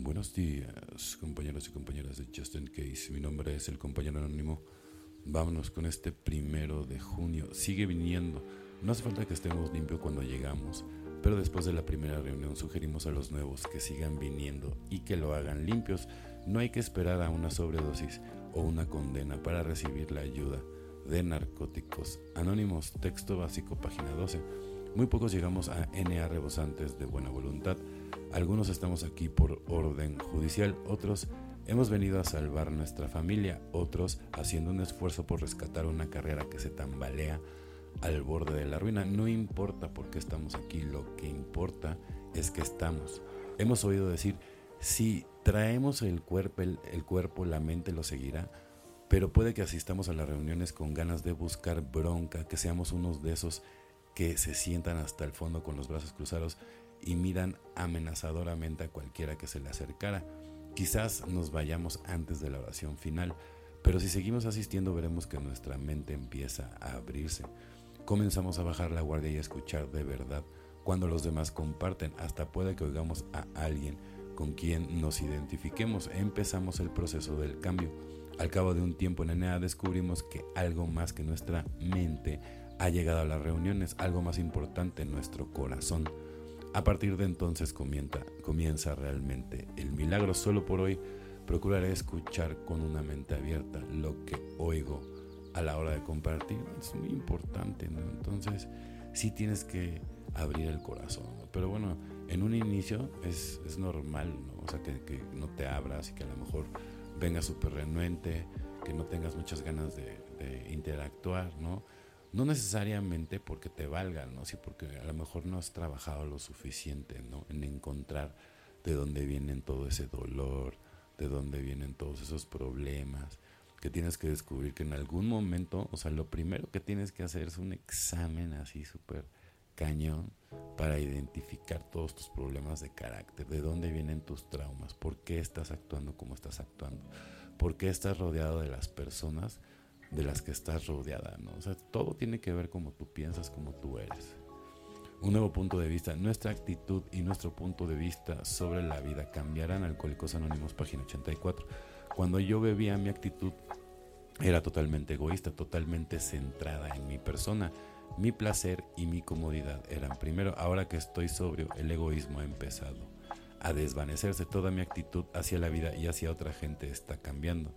Buenos días, compañeros y compañeras de Justin Case. Mi nombre es el compañero anónimo. Vámonos con este primero de junio. Sigue viniendo. No hace falta que estemos limpios cuando llegamos, pero después de la primera reunión sugerimos a los nuevos que sigan viniendo y que lo hagan limpios. No hay que esperar a una sobredosis o una condena para recibir la ayuda de narcóticos anónimos. Texto básico, página 12. Muy pocos llegamos a NA rebosantes de buena voluntad. Algunos estamos aquí por orden judicial, otros hemos venido a salvar nuestra familia, otros haciendo un esfuerzo por rescatar una carrera que se tambalea al borde de la ruina. No importa por qué estamos aquí, lo que importa es que estamos. Hemos oído decir, si traemos el cuerpo, el, cuerpo, la mente lo seguirá pero puede que asistamos a las reuniones con ganas de buscar bronca, que seamos unos de esos que se sientan hasta el fondo con los brazos cruzados y miran amenazadoramente a cualquiera que se le acercara. Quizás nos vayamos antes de la oración final, pero si seguimos asistiendo veremos que nuestra mente empieza a abrirse. Comenzamos a bajar la guardia y a escuchar de verdad cuando los demás comparten, hasta puede que oigamos a alguien con quien nos identifiquemos. Empezamos el proceso del cambio al cabo de un tiempo en ENEA descubrimos que algo más que nuestra mente ha llegado a las reuniones, algo más importante, nuestro corazón. A partir de entonces comienza, realmente el milagro. Solo por hoy procuraré escuchar con una mente abierta lo que oigo a la hora de compartir. Es muy importante, ¿no? Entonces sí tienes que abrir el corazón. Pero bueno, en un inicio es, normal, ¿no? O sea, que, que no te abras y que a lo mejor vengas súper renuente, que no tengas muchas ganas de, interactuar, ¿no? No necesariamente porque te valgan, ¿no? Sí, porque a lo mejor no has trabajado lo suficiente, ¿no? En encontrar de dónde vienen todo ese dolor, de dónde vienen todos esos problemas, que tienes que descubrir que en algún momento, o sea, lo primero que tienes que hacer es un examen así súper cañón para identificar todos tus problemas de carácter, de dónde vienen tus traumas, por qué estás actuando como estás actuando, por qué estás rodeado de las personas de las que estás rodeada, ¿no? O sea, todo tiene que ver como tú piensas, como tú eres. Un nuevo punto de vista, nuestra actitud y nuestro punto de vista sobre la vida cambiarán. Alcohólicos Anónimos, página 84. Cuando yo bebía, mi actitud era totalmente egoísta, totalmente centrada en mi persona mi placer y mi comodidad eran primero. Ahora que estoy sobrio, el egoísmo ha empezado a desvanecerse. Toda mi actitud hacia la vida y hacia otra gente está cambiando.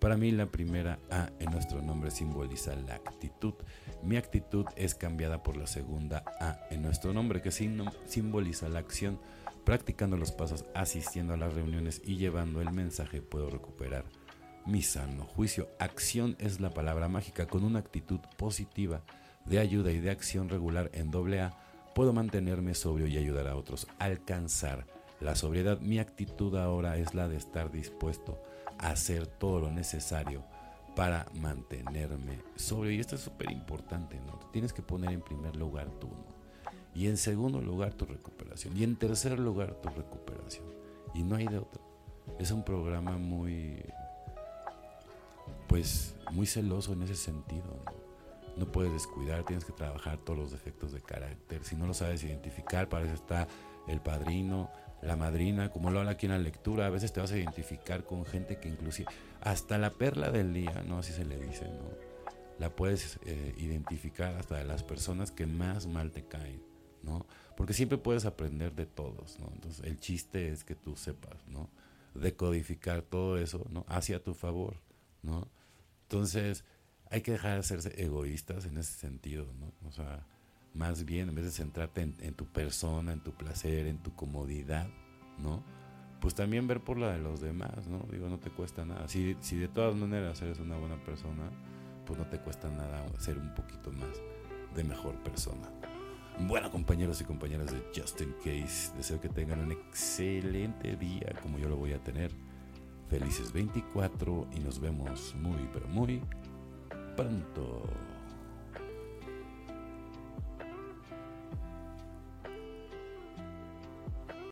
Para mí la primera A en nuestro nombre simboliza la actitud. Mi actitud es cambiada por la segunda A en nuestro nombre que simboliza la acción. Practicando los pasos, asistiendo a las reuniones y llevando el mensaje puedo recuperar mi sano juicio. Acción es la palabra mágica con una actitud positiva de ayuda y de acción regular en AA, puedo mantenerme sobrio y ayudar a otros a alcanzar la sobriedad. Mi actitud ahora es la de estar dispuesto a hacer todo lo necesario para mantenerme sobrio. Y esto es súper importante, ¿no? Tienes que poner en primer lugar tú, Y en segundo lugar tu recuperación. Y en tercer lugar tu recuperación. Y no hay de otro. Es un programa muy, pues, muy celoso en ese sentido, ¿no? no puedes descuidar, tienes que trabajar todos los defectos de carácter. Si no lo sabes identificar, para eso está el padrino, la madrina, como lo habla aquí en la lectura, a veces te vas a identificar con gente que inclusive, hasta la perla del día, ¿no? Así se le dice, ¿no? La puedes eh, identificar hasta de las personas que más mal te caen, ¿no? Porque siempre puedes aprender de todos, ¿no? Entonces el chiste es que tú sepas, ¿no? Decodificar todo eso, ¿no? Hacia tu favor, ¿no? Entonces, hay que dejar de ser egoístas en ese sentido, ¿no? O sea, más bien en vez de centrarte en, tu persona, en tu placer, en tu comodidad, ¿no? Pues también ver por la de los demás, ¿no? Digo, no te cuesta nada. Si, si de todas maneras eres una buena persona, pues no te cuesta nada ser un poquito más de mejor persona. Bueno, compañeros y compañeras de Justin Case, deseo que tengan un excelente día como yo lo voy a tener. Felices 24 y nos vemos muy, pero muy pronto.